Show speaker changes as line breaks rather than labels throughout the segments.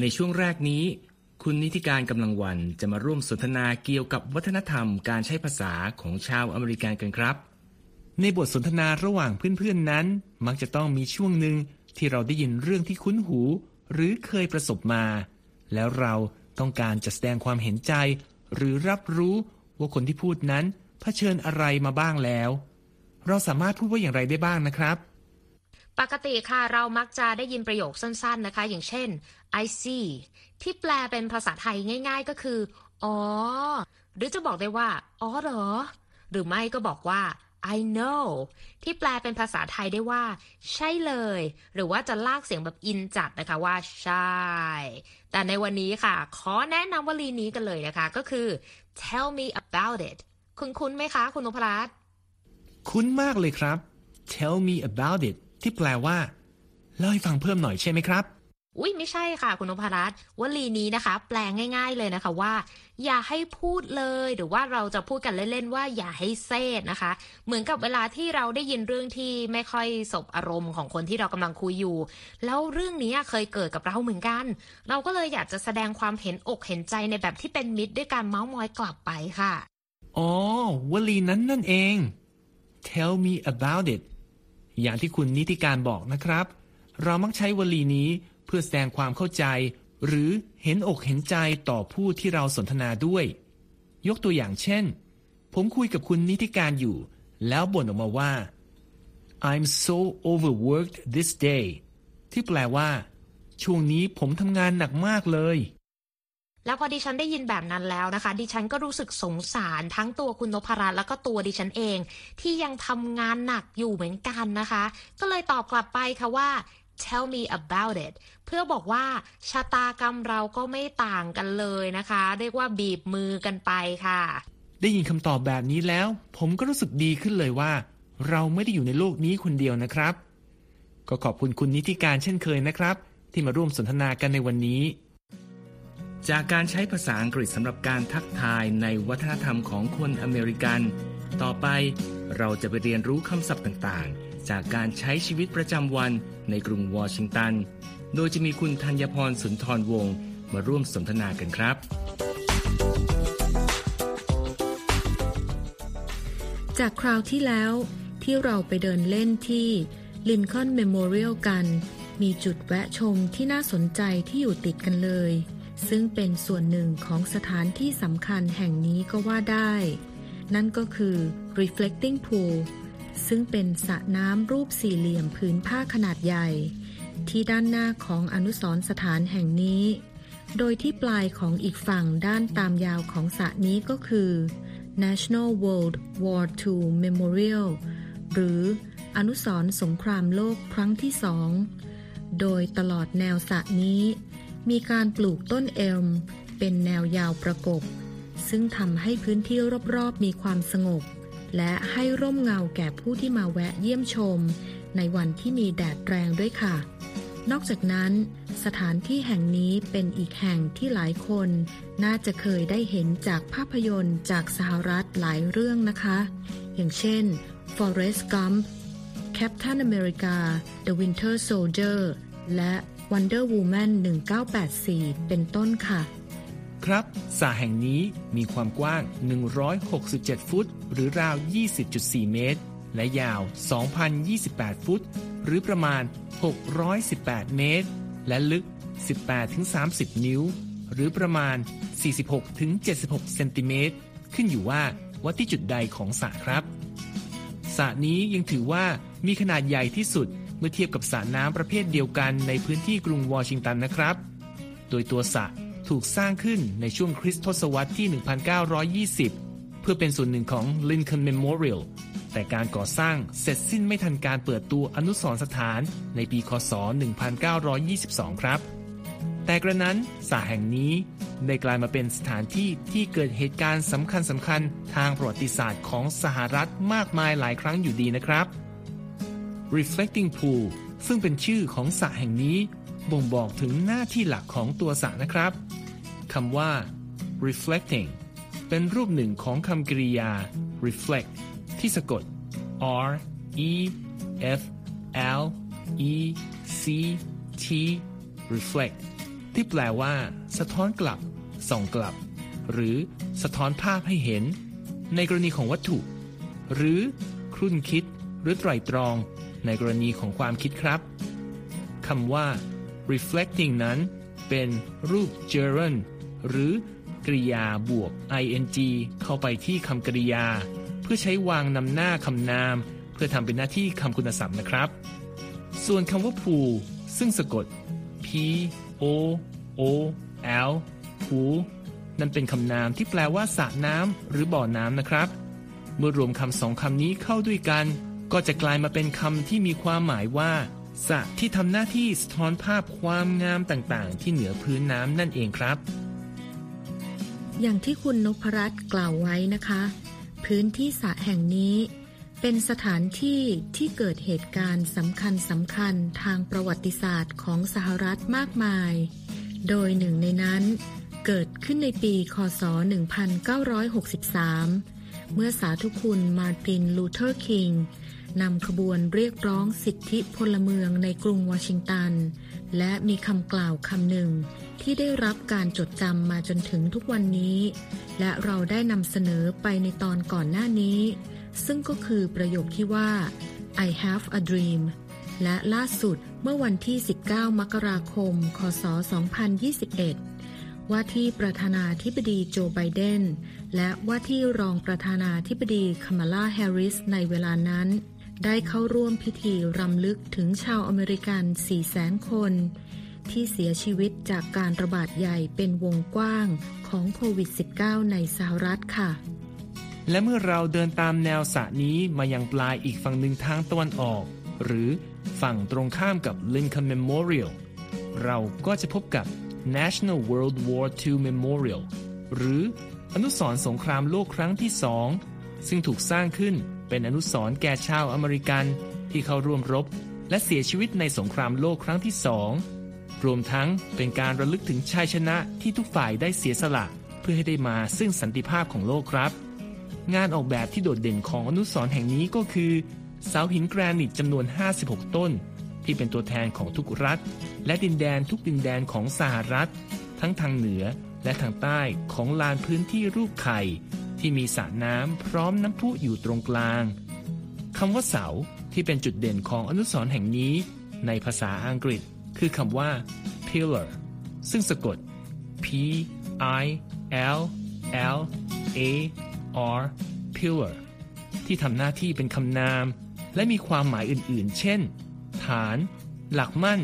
ในช่วงแรกนี้ คุณนิติการกำลังวันจะมาร่วมสนทนาเกี่ยวกับวัฒนธรรมการใช้ภาษาของชาวอเมริกันกันครับ ในบทสนทนาระหว่างเพื่อนๆนั้น มักจะต้องมีช่วงหนึ่งที่เราได้ยินเรื่องที่คุ้นหู หรือเคยประสบมา แล้วเราต้องการจะแสดงความเห็นใจ หรือรับรู้ว่าคนที่พูดนั้นเผชิญอะไรมาบ้างแล้ว เราสามารถพูดว่าอย่างไรได้บ้างนะครับ
ปกติค่ะเรามักจะได้ยินประโยคสั้น ๆนะคะ อย่างเช่น I see ที่แปลเป็นภาษาไทยง่าย ๆ ก็คือ อ๋อ หรือจะบอกได้ว่า อ๋อเหรอ หรือไม่ก็บอกว่า I know ที่แปลเป็นภาษาไทยได้ว่า ใช่เลย หรือว่าจะลากเสียงแบบอินจัดนะคะว่า ใช่ แต่ในวันนี้ค่ะ ขอแนะนำวลีนี้กันเลยนะคะ ก็คือ tell me about it คุณคุ้นไหมคะคุณนพรัตน์
คุ้นมากเลยครับ tell me about it ที่แปลว่า เล่าให้ฟังเพิ่มหน่อยใช่ไหมครับ
อุ้ยไม่ใช่ค่ะ คุณนพรัตน์วลีนี้นะคะ แปลง่าย ๆเลยนะคะว่า อย่าให้พูดเลย หรือว่าเราจะพูดกันเล่นๆว่าอย่าให้เซดนะคะ เหมือนกับเวลาที่เราได้ยินเรื่องที่ไม่ค่อยสบอารมณ์ของคนที่เรากำลังคุยอยู่ แล้วเรื่องนี้เคยเกิดกับเราเหมือนกัน เราก็เลยอยากจะแสดงความเห็นอกเห็นใจในแบบที่เป็นมิตรด้วยการเมาส์มอยกลับไปค่ะ
อ๋อวลีนั้นนั่นเอง tell me about it อย่างที่คุณนิติการบอกนะครับ เรามักใช้วลีนี้ เพื่อแสดงความเข้าใจ หรือเห็นอกเห็นใจต่อผู้ที่เราสนทนาด้วย ยกตัวอย่างเช่น ผมคุยกับคุณนิติการอยู่ แล้วบ่นออกมาว่า I'm so overworked this day ที่แปลว่า ช่วงนี้ผมทำงานหนักมากเลย
แล้วพอดิฉันได้ยินแบบนั้นแล้วนะคะ ดิฉันก็รู้สึกสงสารทั้งตัวคุณนพรัตน์แล้วก็ตัวดิฉันเอง ที่ยังทำงานหนักอยู่เหมือนกันนะคะ ก็เลยตอบกลับไปค่ะว่า tell me about it เพื่อบอกว่าชะตากรรมเราก็ไม่ต่างกันเลยนะคะ เรียกว่าบีบมือกันไปค่ะ
ได้ยินคำตอบแบบนี้แล้ว ผมก็รู้สึกดีขึ้นเลยว่า เราไม่ได้อยู่ในโลกนี้คนเดียวนะครับ ก็ขอบคุณคุณนิติการเช่นเคยนะครับ ที่มาร่วมสนทนากันในวันนี้ จากการใช้ภาษาอังกฤษสำหรับการทักทายในวัฒนธรรมของคนอเมริกัน ต่อไปเราจะไปเรียนรู้คำศัพท์ต่างๆ จากการใช้ชีวิตประจำวันในกรุงวอชิงตัน โดยจะมีคุณธัญพรสุนทรวงศ์มาร่วมสนทนากันครับ
จากคราวที่แล้วที่เราไปเดินเล่นที่ลินคอ n เมมโมเรียลกัน มีจุดแวะชมที่น่าสนใจที่อยู่ติดกันเลย ซึ่งเป็นส่วนหนึ่งของสถานที่สำคัญแห่งนี้ก็ว่าได้ นั่นก็คือ reflecting pool ซึ่งเป็นสระน้ำรูปสี่เหลี่ยมผืนผ้าขนาดใหญ่ ที่ด้านหน้าของอนุสรณ์สถานแห่งนี้ โดยที่ปลายของอีกฝั่งด้านตามยาวของสระนี้ก็คือ National World War II Memorial หรืออนุสรณ์สงครามโลกครั้งที่สองโดยตลอดแนวสระนี้ มีการปลูกต้นเอลมเป็นแนวยาวประกบ ซึ่งทำให้พื้นที่รอบๆมีความสงบ และให้ร่มเงาแก่ผู้ที่มาแวะเยี่ยมชม ในวันที่มีแดดแรงด้วยค่ะ นอกจากนั้น สถานที่แห่งนี้เป็นอีกแห่งที่หลายคน น่าจะเคยได้เห็นจากภาพยนตร์จากสหรัฐหลายเรื่องนะคะ อย่างเช่น Forrest Gump Captain America The Winter Soldier และ Wonder Woman 1984 เป็นต้นค่ะ
ครับสระแห่งนี้มีความกว้าง 167 ฟุต หรือราว 20.4 เมตร และยาว 2,028 ฟุต หรือประมาณ 618 เมตร และลึก 18-30 นิ้ว หรือประมาณ 46-76 เซนติเมตร ขึ้นอยู่ว่าวัดที่จุดใดของสระครับสระนี้ยังถือว่ามีขนาดใหญ่ที่สุดเมื่อเทียบกับสระน้ำประเภทเดียวกันในพื้นที่กรุงวอชิงตันนะครับ โดยตัวสระ ถูกสร้างขึ้นในช่วงคริสตศตวรรษที่ 1920 เพื่อเป็นส่วนหนึ่งของ Lincoln Memorial แต่แต่การก่อสร้างเสร็จสิ้นไม่ทันการเปิดตัวอนุสรณ์สถานในปีคศ 1922 ครับ แต่กระนั้นสระแห่งนี้ได้กลายมาเป็นสถานที่ที่เกิดเหตุการณ์สำคัญสำคัญทางประวัติศาสตร์ของสหรัฐมากมายหลายครั้งอยู่ดีนะครับ Reflecting Pool ซึ่งเป็นชื่อของสระแห่งนี้ บ่งบอกถึงหน้าที่หลักของตัวสระนะครับคำว่า reflecting เป็นรูปหนึ่งของคำกริยา reflect ที่สะกด r e f l e c t reflect ที่แปลว่า สะท้อนกลับ ส่องกลับ หรือสะท้อนภาพให้เห็น ในกรณีของวัตถุ หรือครุ่นคิด หรือไตรตรอง ในกรณีของความคิดครับคำว่า reflecting นั้นเป็นรูป gerund หรือกริยาบวก ing เข้าไปที่คำกริยา เพื่อใช้วางนำหน้าคำนาม เพื่อทำเป็นหน้าที่คำคุณศัพท์นะครับ ส่วนคำว่า pool ซึ่งสะกด p o o l pool นั่นเป็นคำนามที่แปลว่าสระน้ำหรือบ่อน้ำนะครับ เมื่อรวมคำสองคำนี้เข้าด้วยกัน ก็จะกลายมาเป็นคำที่มีความหมายว่า สระที่ทำหน้าที่สะท้อนภาพความงามต่างๆ ที่เหนือพื้นน้ำนั่นเองครับ
อย่างที่คุณนพรัตน์กล่าวไว้นะคะ พื้นที่สระแห่งนี้ เป็นสถานที่ที่เกิดเหตุการณ์สำคัญสำคัญทางประวัติศาสตร์ของสหรัฐมากมาย โดยหนึ่งในนั้น เกิดขึ้นในปีคศ 1963 เมื่อสาธุคุณมาร์ตินลูเทอร์คิง นำขบวนเรียกร้องสิทธิพลเมืองในกรุงวอชิงตัน และมีคำกล่าวคำหนึ่ง ที่ได้รับการจดจำมาจนถึงทุกวันนี้ และเราได้นำเสนอไปในตอนก่อนหน้านี้ ซึ่งก็คือประโยคที่ว่า I have a dream และล่าสุดเมื่อวันที่ 19 มกราคม คศ 2021 ว่าที่ประธานาธิบดีโจไบเดน และว่าที่รองประธานาธิบดีคามาลาแฮร์ริสในเวลานั้น ได้เข้าร่วมพิธีรำลึกถึงชาวอเมริกัน4แสนคน ที่เสียชีวิตจากการระบาดใหญ่เป็นวงกว้างของโควิด -19 ในสหรัฐค่ะ
และเมื่อเราเดินตามแนวสระนี้มายังปลายอีกฝั่งหนึ่งทางตะวันออก หรือฝั่งตรงข้ามกับ Lincoln Memorial เราก็จะพบกับ National World War II Memorial หรืออนุสรณ์สงครามโลกครั้งที่สองซึ่งถูกสร้างขึ้น เป็นอนุสรณ์แก่ชาวอเมริกันที่เข้าร่วมรบ และเสียชีวิตในสงครามโลกครั้งที่สองรวมทั้งเป็นการระลึกถึงชัยชนะที่ทุกฝ่ายได้เสียสละ เพื่อให้ได้มาซึ่งสันติภาพของโลกครับ งานออกแบบที่โดดเด่นของอนุสรณ์แห่งนี้ก็คือ เสาหินแกรนิตจำนวน 56 ต้น ที่เป็นตัวแทนของทุกรัฐ และดินแดนทุกดินแดนของสหรัฐ ทั้งทางเหนือและทางใต้ของลานพื้นที่รูปไข่ ที่มีสระน้ำพร้อมน้ำพุอยู่ตรงกลางคำว่าเสาที่เป็นจุดเด่นของอนุสรณ์แห่งนี้ ในภาษาอังกฤษ คือคำว่า pillar ซึ่งสะกด p i l l a r pillar ที่ทำหน้าที่เป็นคำนาม และมีความหมายอื่นๆ เช่น ฐาน หลักมั่น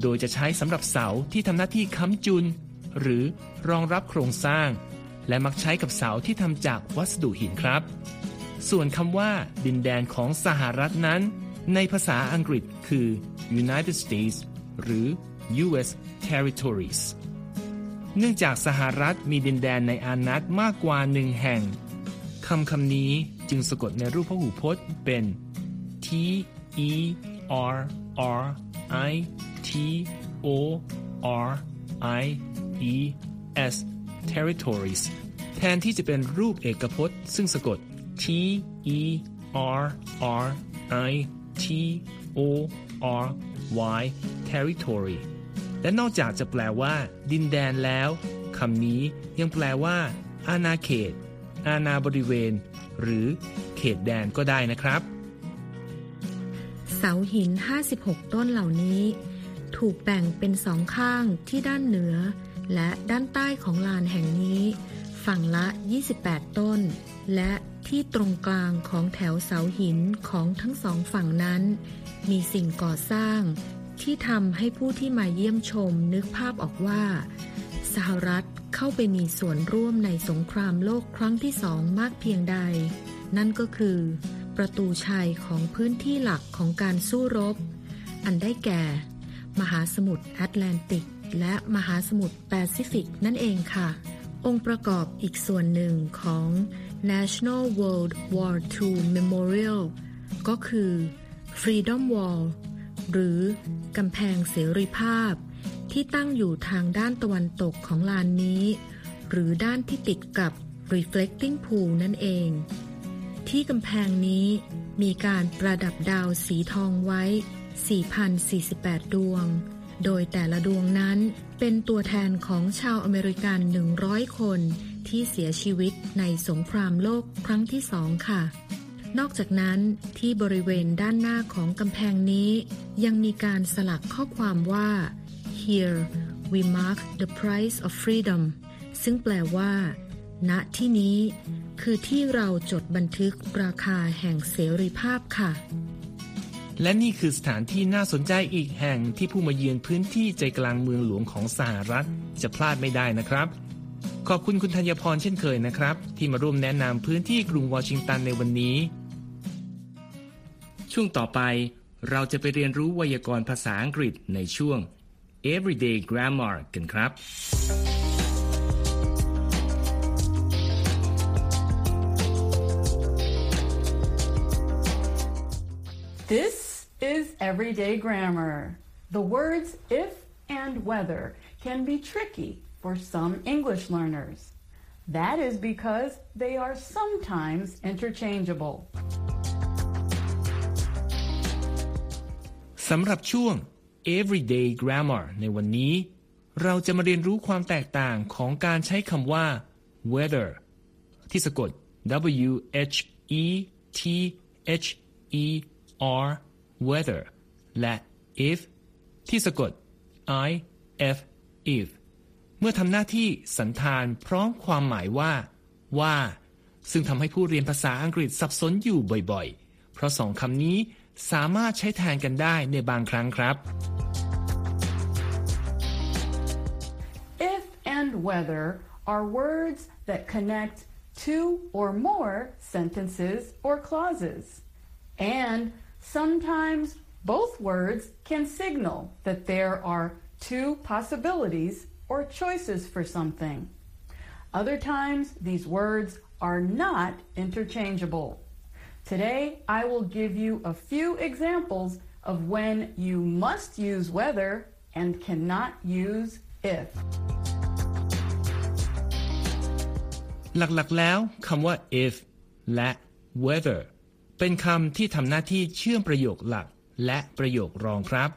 โดยจะใช้สำหรับเสาที่ทำหน้าที่ค้ำจุน หรือรองรับโครงสร้าง และมักใช้กับเสาที่ทำจากวัสดุหินครับ ส่วนคำว่า ดินแดนของสหรัฐนั้น ในภาษาอังกฤษคือ United States หรือ U.S. Territories เนื่องจากสหรัฐมีดินแดนในอานัตมากกว่าหนึ่งแห่งคำคำนี้จึงสะกดในรูปพหูพจน์เป็น T E R R I T O R I E S territories แทนที่จะเป็นรูปเอกพจน์ ซึ่งสะกด t e r r i t o r y territory และนอกจากจะแปลว่า ดินแดนแล้วคำนี้ยังแปลว่า อาณาเขต อาณาบริเวณ หรือ เขตแดนก็ได้นะครับ
เสาหิน 56 ต้นเหล่านี้ ถูกแบ่งเป็นสองข้างที่ด้านเหนือ และด้านใต้ของลานแห่งนี้ ฝั่งละ 28 ต้น และที่ตรงกลางของแถวเสาหินของทั้งสองฝั่งนั้น มีสิ่งก่อสร้างที่ทำให้ผู้ที่มาเยี่ยมชมนึกภาพออกว่า สหรัฐเข้าไปมีส่วนร่วมในสงครามโลกครั้งที่สองมากเพียงใด นั่นก็คือ ประตูชัยของพื้นที่หลักของการสู้รบ อันได้แก่ มหาสมุทรแอตแลนติก และมหาสมุทรแปซิฟิกนั่นเองค่ะ องค์ประกอบอีกส่วนหนึ่งของ National World War II Memorial ก็คือ Freedom Wall หรือกำแพงเสรีภาพ ที่ตั้งอยู่ทางด้านตะวันตกของลานนี้ หรือด้านที่ติดกับ Reflecting Pool นั่นเอง ที่กำแพงนี้มีการประดับดาวสีทองไว้ 4,048 ดวง โดยแต่ละดวงนั้นเป็นตัวแทนของชาวอเมริกัน 100 คน ที่เสียชีวิตในสงครามโลกครั้งที่สองค่ะ นอกจากนั้นที่บริเวณด้านหน้าของกำแพงนี้ ยังมีการสลักข้อความว่า here we mark the price of freedom ซึ่งแปลว่า ณ ที่นี้ คือที่เราจดบันทึกราคาแห่งเสรีภาพค่ะ
และนี่คือสถานที่น่าสนใจอีกแห่งที่ผู้มาเยือนพื้นที่ใจกลางเมืองหลวงของสหรัฐ จะพลาดไม่ได้นะครับ ขอบคุณคุณธัญพรเช่นเคยนะครับ ที่มาร่วมแนะนำพื้นที่กรุงวอชิงตันในวันนี้ ช่วงต่อไปเราจะไปเรียนรู้ไวยากรณ์ภาษาอังกฤษในช่วง Everyday Grammar กันครับ
This everyday grammar. The words if and whether can be tricky for some English learners. That is because they are sometimes interchangeable.
สำหรับช่วง Everyday Grammar ในวันนี้ เราจะมาเรียนรู้ความแตกต่างของการใช้คำว่า weather ที่สะกด W H E T H E R weather และ if ที่สะกด I F if เมื่อทำหน้าที่สันธานพร้อมความหมายว่า ว่า ซึ่งทำให้ผู้เรียนภาษาอังกฤษสับสนอยู่บ่อยๆ เพราะสองคำนี้สามารถใช้แทนกันได้ในบางครั้งครับ
If and whether are words that connect two or more sentences or clauses. And sometimes both words can signal that there are two possibilities or choices for something. Other times, these words are not interchangeable. Today, I will give you a few examples of when you must use whether and cannot use if.
หลักๆ แล้วคำว่า if และ whether เป็นคำที่ทำหน้าที่เชื่อมประโยคหลัก และประโยครองครับ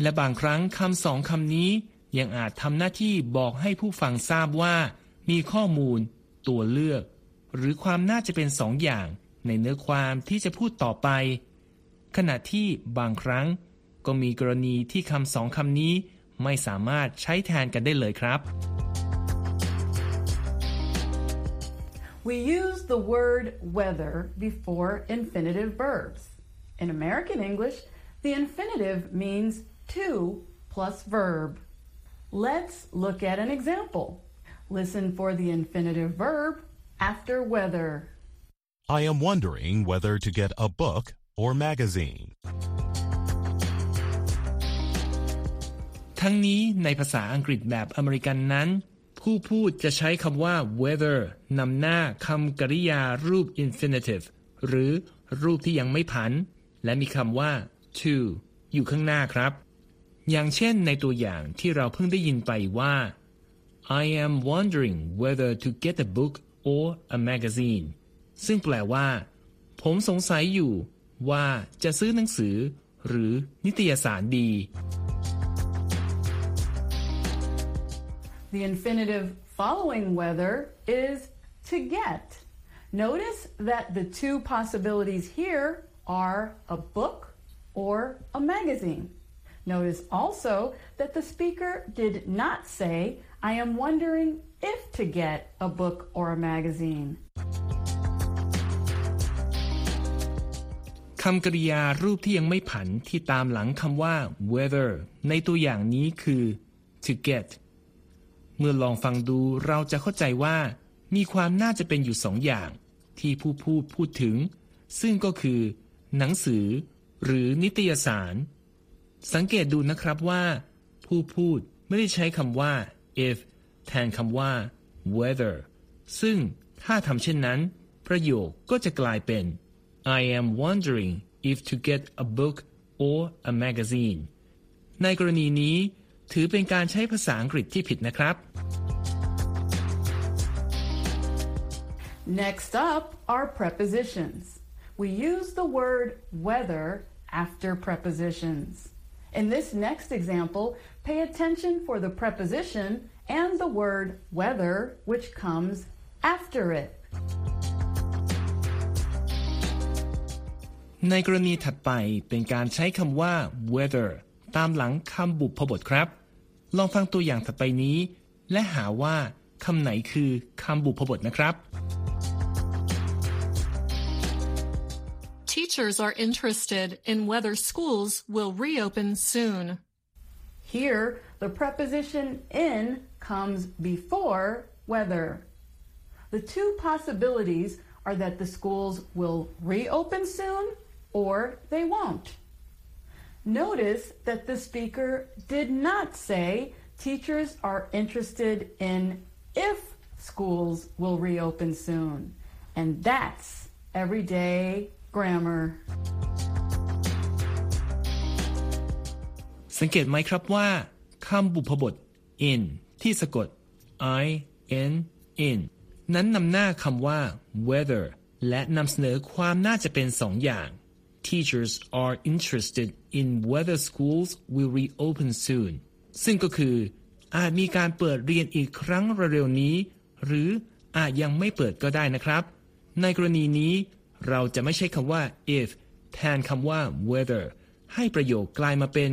และบางครั้งคำสองคำนี้ยังอาจทำหน้าที่บอกให้ผู้ฟังทราบว่า มีข้อมูล ตัวเลือก หรือความน่าจะเป็นสองอย่างในเนื้อความที่จะพูดต่อไป ขณะที่บางครั้ง ก็มีกรณีที่คำสองคำนี้ไม่สามารถใช้แทนกันได้เลยครับ
We use the word whether before infinitive verbs. In American English, the infinitive means to plus verb. Let's look at an example. Listen for the infinitive verb after whether.
I am wondering whether to get a book or magazine.
ทั้งนี้ในภาษาอังกฤษแบบอเมริกันนั้น ผู้พูดจะใช้คำว่า whether นำหน้าคำกริยารูป infinitive หรือรูปที่ยังไม่ผัน และมีคำว่า to อยู่ข้างหน้าครับ อย่างเช่นในตัวอย่างที่เราเพิ่งได้ยินไปว่า I am wondering whether to get a book or a magazine ซึ่งแปลว่า ผมสงสัยอยู่ว่าจะซื้อหนังสือ หรือนิตยสารดี
The infinitive following whether is to get. Notice that the two possibilities here are a book or a magazine. Notice also that the speaker did not say, I am wondering if to get a book or a magazine.
คำกริยารูปที่ยังไม่ผันที่ตามหลังคำว่า whether ในตัวอย่างนี้คือ to get เมื่อลองฟังดูเราจะเข้าใจว่า มีความน่าจะเป็นอยู่สองอย่าง ที่ผู้พูดพูดถึง ซึ่งก็คือ หนังสือ หรือนิตยสาร สังเกตดูนะครับว่า ผู้พูดไม่ได้ใช้คำว่า if แทนคำว่า whether ซึ่งถ้าทำเช่นนั้น ประโยคก็จะกลายเป็น I am wondering if to get a book or a magazine ในกรณีนี้ถือเป็นการใช้ภาษาอังกฤษที่ผิดนะครับ
Next up are prepositions. We use the word whether after prepositions. In this next example, pay attention for the preposition and the word whether, which comes after it.
ในกรณีถัดไปเป็นการใช้คำว่า whether ตามหลังคำบุพบทครับ ลองฟังตัวอย่างถัดไปนี้ และหาว่าคำไหนคือคำบุพบทนะครับ
Teachers are interested in whether schools will reopen soon.
Here, the preposition in comes before whether. The two possibilities are that the schools will reopen soon or they won't. Notice that the speaker did not say teachers are interested in if schools will reopen soon. And that's everyday grammar.
สังเกตไหมครับว่าคำบุพบท in ที่สะกด i n in นั้นนำหน้าคำว่า whether และนำเสนอความน่าจะเป็นสองอย่าง Teachers are interested in whether schools will reopen soon ซึ่งก็คือ อาจมีการเปิดเรียนอีกครั้งเร็วๆนี้ หรืออาจยังไม่เปิดก็ได้นะครับ ในกรณีนี้ เราจะไม่ใช้คำว่า if แทนคำว่า whether ให้ประโยคกลายมาเป็น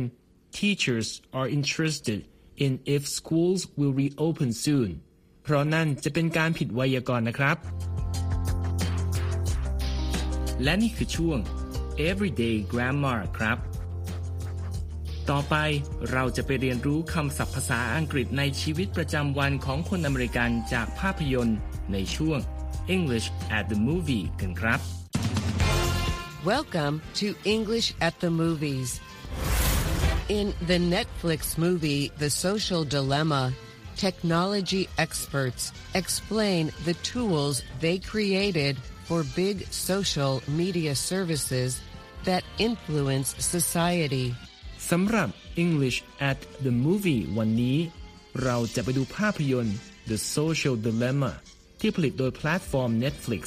Teachers are interested in if schools will reopen soon เพราะนั่นจะเป็นการผิดไวยากรณ์นะครับ และนี่คือช่วง everyday grammar ครับ ต่อไปเราจะไปเรียนรู้คำศัพท์ภาษาอังกฤษในชีวิตประจำวันของคนอเมริกันจากภาพยนตร์ในช่วง English at the movie กันครับ
Welcome to English at the Movies. In the Netflix movie The Social Dilemma, technology experts explain the tools they created for big social media services that influence society.
สำหรับ English at the movie วันนี้ เราจะไปดูภาพยนตร์ The Social Dilemma ที่ผลิตโดยแพลตฟอร์ม Netflix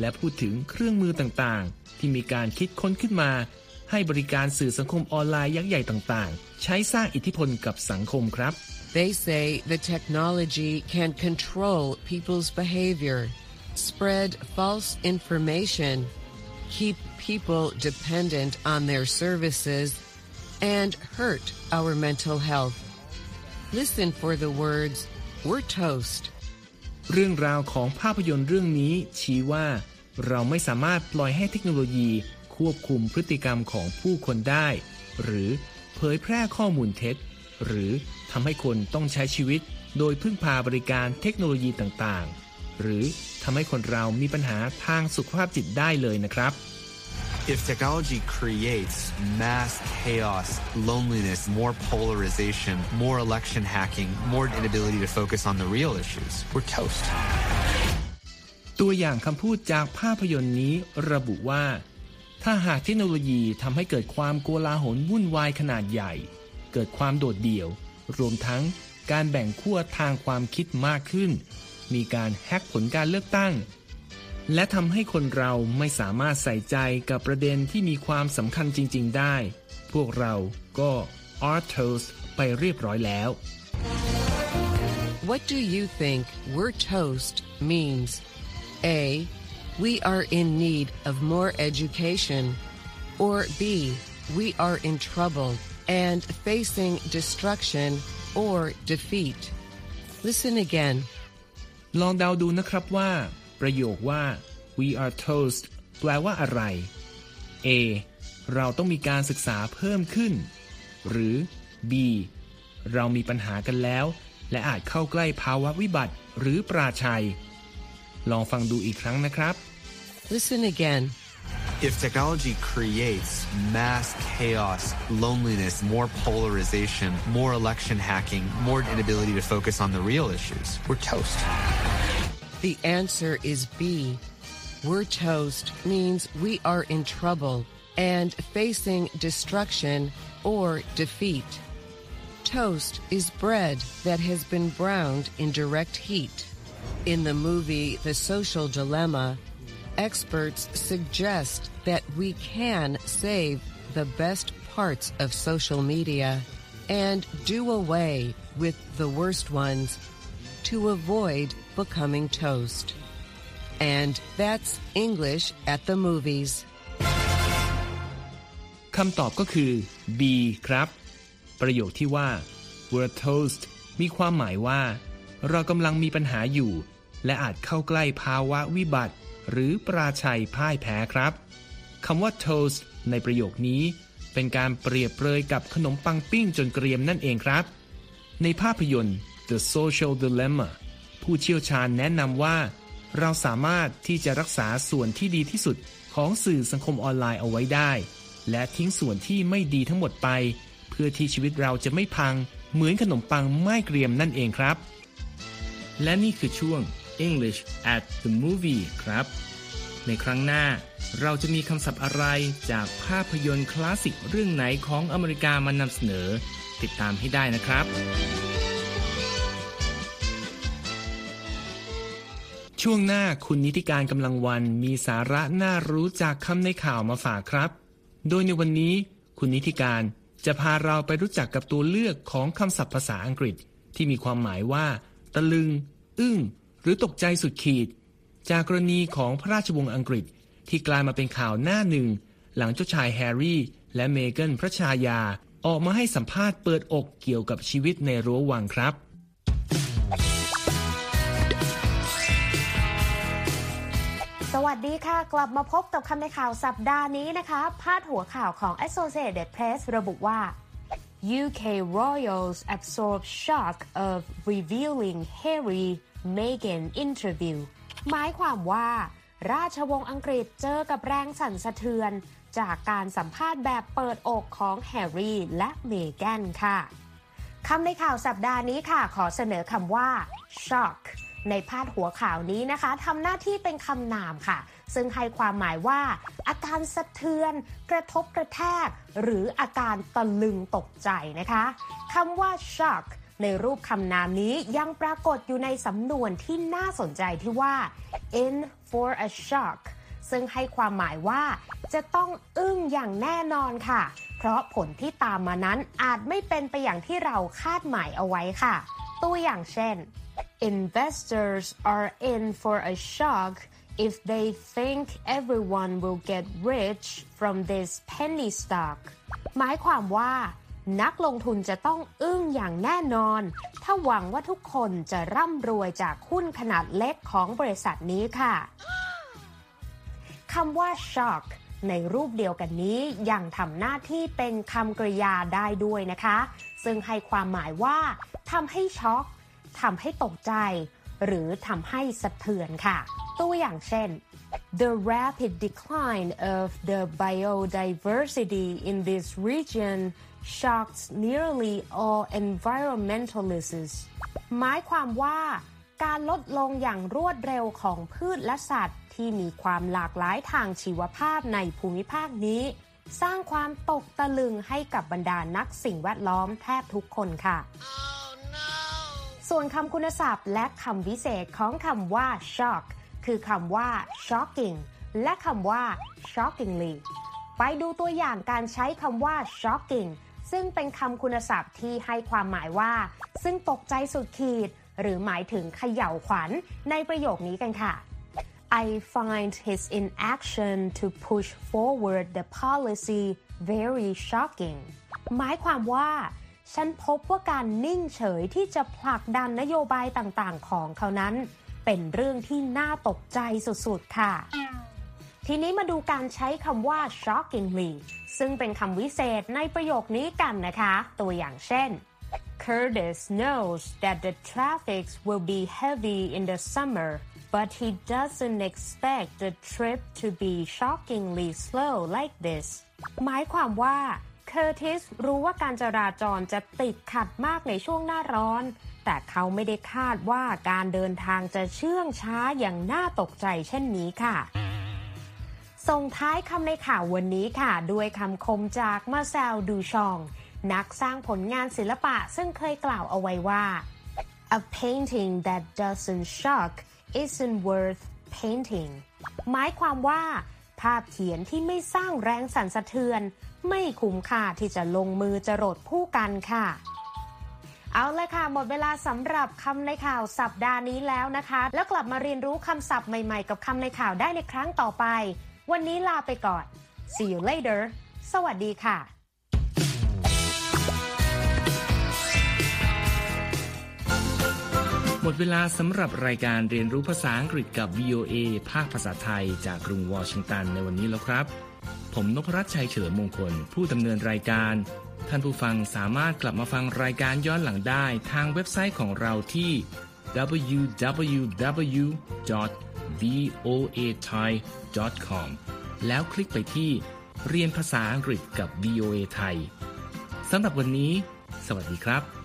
และพูดถึงเครื่องมือต่างๆ ที่มีการคิดค้นขึ้นมา ให้บริการสื่อสังคมออนไลน์ยักษ์ใหญ่ต่างๆ ใช้สร้างอิทธิพลกับสังคมครับ
They say the technology can control people's behavior, spread false information, keep people dependent on their services, and hurt our mental health. Listen for the words, we're toast.
เรื่องราวของภาพยนตร์เรื่องนี้ชี้ว่า เราไม่สามารถปล่อยให้เทคโนโลยีควบคุมพฤติกรรมของผู้คนได้ หรือเผยแพร่ข้อมูลเท็จ หรือทำให้คนต้องใช้ชีวิต โดยพึ่งพาบริการเทคโนโลยีต่างๆ หรือทำให้คนเรามีปัญหาทางสุขภาพจิตได้เลยนะครับ
If technology creates mass chaos, loneliness, more polarization, more election hacking, more inability to focus on the real issues, we're toast.
ตัวอย่างคำพูดจากภาพยนตร์นี้ระบุว่า ถ้าหากเทคโนโลยีทำให้เกิดความโกลาหลวุ่นวายขนาดใหญ่ เกิดความโดดเดี่ยว รวมทั้งการแบ่งขั้วทางความคิดมากขึ้น มีการแฮกผลการเลือกตั้ง และทำให้คนเราไม่สามารถใส่ใจกับประเด็นที่มีความสำคัญจริง ๆ ได้ พวกเราก็ are toast ไปเรียบร้อยแล้ว
What do you think we're toast means? A. We are in need of more education. Or B. We are in trouble and facing destruction or defeat. Listen again.
ลองเดาดูนะครับว่า ประโยคว่า we are toast แปลว่าอะไร A เราต้องมีการศึกษาเพิ่มขึ้น หรือ B เรามีปัญหากันแล้ว และอาจเข้าใกล้ภาวะวิบัติหรือปราชัย ลองฟังดูอีกครั้งนะครับ
Listen again.
If technology creates mass chaos, loneliness, more polarization, more election hacking, more inability to focus on the real issues, we're toast.
The answer is B. We're toast means we are in trouble and facing destruction or defeat. Toast is bread that has been browned in direct heat. In the movie The Social Dilemma, experts suggest that we can save the best parts of social media and do away with the worst ones to avoid becoming toast. And that's English at the movies.
คำตอบก็คือ B ครับ ประโยคที่ว่า we're toast มีความหมายว่า เรากำลังมีปัญหาอยู่ และอาจเข้าใกล้ภาวะวิบัติ หรือปราชัยพ่ายแพ้ครับคำว่า toast ในประโยคนี้ เป็นการเปรียบเปรยกับขนมปังปิ้งจนเกรียมนั่นเองครับ ในภาพยนตร์ The Social Dilemma ผู้เชี่ยวชาญแนะนำว่า เราสามารถที่จะรักษาส่วนที่ดีที่สุดของสื่อสังคมออนไลน์เอาไว้ได้ และทิ้งส่วนที่ไม่ดีทั้งหมดไป เพื่อที่ชีวิตเราจะไม่พัง เหมือนขนมปังไม่เกรียมนั่นเองครับ และนี่คือช่วง English at the movie ครับ ในครั้งหน้าเราจะมีคำศัพท์อะไรจากภาพยนตร์คลาสสิกเรื่องไหนของอเมริกามานำเสนอ ติดตามให้ได้นะครับ ช่วงหน้าคุณนิติการกำลังวันมีสาระน่ารู้จากคำในข่าวมาฝากครับ โดยในวันนี้คุณนิติการจะพาเราไปรู้จักกับตัวเลือกของคำศัพท์ภาษาอังกฤษ ที่มีความหมายว่า ตะลึง อึ้ง หรือตกใจสุดขีด จากกรณีของพระราชวงศ์อังกฤษ ที่กลายมาเป็นข่าวหน้าหนึ่ง หลังเจ้าชายแฮร์รี่ และเมเกนพระชายา ออกมาให้สัมภาษณ์เปิดอกเกี่ยวกับชีวิตในรั้ววังครับ
สวัสดีค่ะ กลับมาพบกับคำในข่าวสัปดาห์นี้นะคะ พาดหัวข่าวของ Associated Press ระบุว่า UK royals absorb shock of revealing Harry Meghan interview หมายความว่า ราชวงศ์อังกฤษเจอกับแรงสั่นสะเทือน จากการสัมภาษณ์แบบเปิดอกของแฮร์รี่และเมแกนค่ะคำในข่าวสัปดาห์นี้ค่ะ ขอเสนอคำว่า shock ในพาดหัวข่าวนี้นะคะทำหน้าที่เป็นคำนามค่ะ ซึ่งให้ความหมายว่า อาการสะเทือน กระทบกระแทก หรืออาการตะลึงตกใจนะคะคำว่า shock ในรูปคำนามนี้ยังปรากฏอยู่ในสำนวนที่น่าสนใจที่ว่า in for a shock ซึ่งให้ความหมายว่าจะต้องอึ้งอย่างแน่นอนค่ะ เพราะผลที่ตามมานั้นอาจไม่เป็นไปอย่างที่เราคาดหมายเอาไว้ค่ะ ตัวอย่างเช่น investors are in for a shock if they think everyone will get rich from this penny stock หมายความว่านักลงทุนจะต้องอึ้งอย่างแน่นอน ถ้าหวังว่าทุกคนจะร่ำรวยจากหุ้นขนาดเล็กของบริษัทนี้ค่ะคำว่า shock ในรูปเดียวกันนี้ยังทำหน้าที่เป็นคำกริยาได้ด้วยนะคะ ซึ่งให้ความหมายว่าทำให้ช็อกทำให้ตกใจ หรือทำให้สะเทือนค่ะ ตัวอย่างเช่น The rapid decline of the biodiversity in this region shocked nearly all environmentalists หมายความว่าการลดลงอย่างรวดเร็วของพืชและสัตว์ ที่มีความหลากหลายทางชีวภาพในภูมิภาคนี้ สร้างความตกตะลึงให้กับบรรดานักสิ่งแวดล้อมแทบทุกคนค่ะส่วนคำคุณศัพท์และคำวิเศษของคำว่า shock คือคำว่า shocking และคำว่า shockingly ไปดูตัวอย่างการใช้คำว่า shocking ซึ่งเป็นคำคุณศัพท์ที่ให้ความหมายว่า ซึ่งตกใจสุดขีด หรือหมายถึงเขย่าวขวัญในประโยคนี้กันค่ะ I find his inaction to push forward the policy very shocking หมายความว่า ฉันพบว่าการนิ่งเฉยที่จะผลักดันนโยบายต่างๆ ของเขานั้น เป็นเรื่องที่น่าตกใจสุดๆ ค่ะ ทีนี้มาดูการใช้คำว่า shockingly ซึ่งเป็นคำวิเศษในประโยคนี้กันนะคะ ตัวอย่างเช่น Curtis knows that the traffic will be heavy in the summer but he doesn't expect the trip to be shockingly slow like this หมายความว่าเคอร์ติสรู้ว่าการจราจรจะติดขัดมากในช่วงหน้าร้อน แต่เขาไม่ได้คาดว่าการเดินทางจะเชื่องช้าอย่างน่าตกใจเช่นนี้ค่ะ ส่งท้ายคำในข่าววันนี้ค่ะ ด้วยคำคมจากมาเซลดูชอง นักสร้างผลงานศิลปะซึ่งเคยกล่าวเอาไว้ว่า a painting that doesn't shock isn't worth painting หมายความว่า ภาพเขียนที่ไม่สร้างแรงสั่นสะเทือน ไม่คุ้มค่าที่จะลงมือจรดผู้กันค่ะ เอาลยค่ะ หมดเวลาสำหรับคำในข่าวสัปดาห์นี้แล้วนะคะ แล้วกลับมาเรียนรู้คำศัพท์ใหม่ๆ กับคำในข่าวได้ในครั้งต่อไป วันนี้ลาไปก่อน see you later สวัสดีค่ะ
หมดเวลาสำหรับรายการเรียนรู้ภาษาอังกฤษกับ VOA ภาคภาษาไทยจากกรุงวอชิงตันในวันนี้แล้วครับ ผมนพรัชชัยเฉลิมมงคล ผู้ดำเนินรายการ ท่านผู้ฟังสามารถกลับมาฟังรายการย้อนหลังได้ทางเว็บไซต์ของเราที่ www.voathai.com แล้วคลิกไปที่เรียนภาษาอังกฤษกับ VOA ไทยสำหรับวันนี้ สวัสดีครับ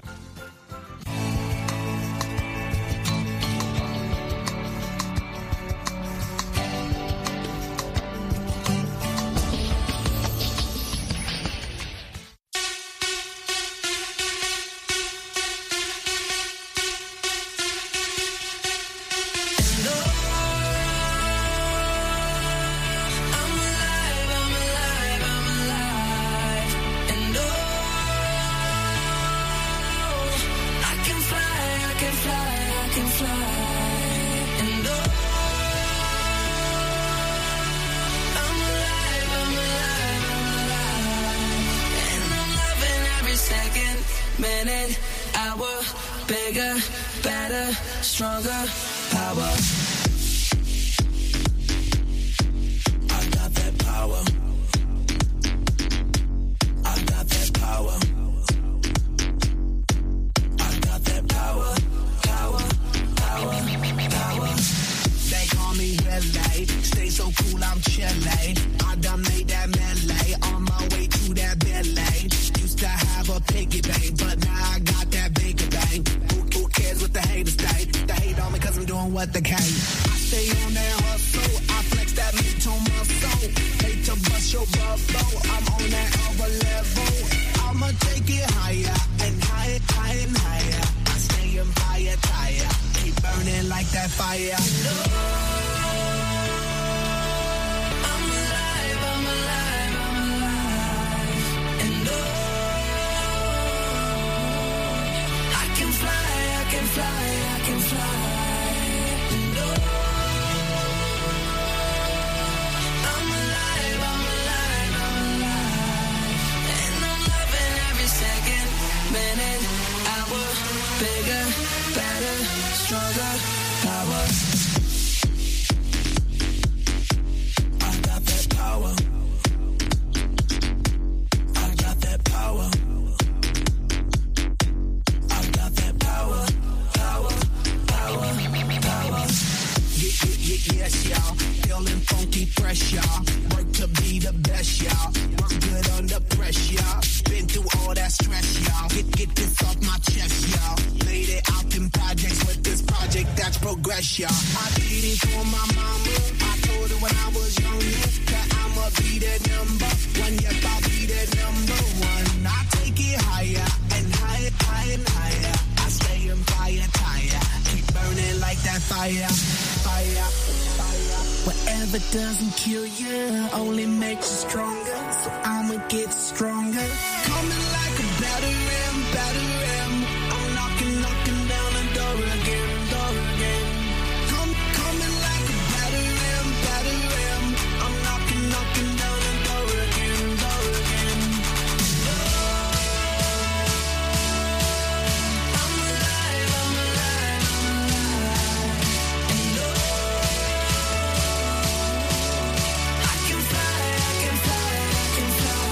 minute, hour, bigger, better, stronger, power. I got that power. Like that fire. That's. I did it for my mama. I told her when I was younger that I'ma be that number one. Yep, I'll be that number one. I take it higher and higher, higher and higher. I stay on fire, tire. Keep burning like that fire, fire, fire. Whatever doesn't kill you only makes you stronger. So I'ma get stronger.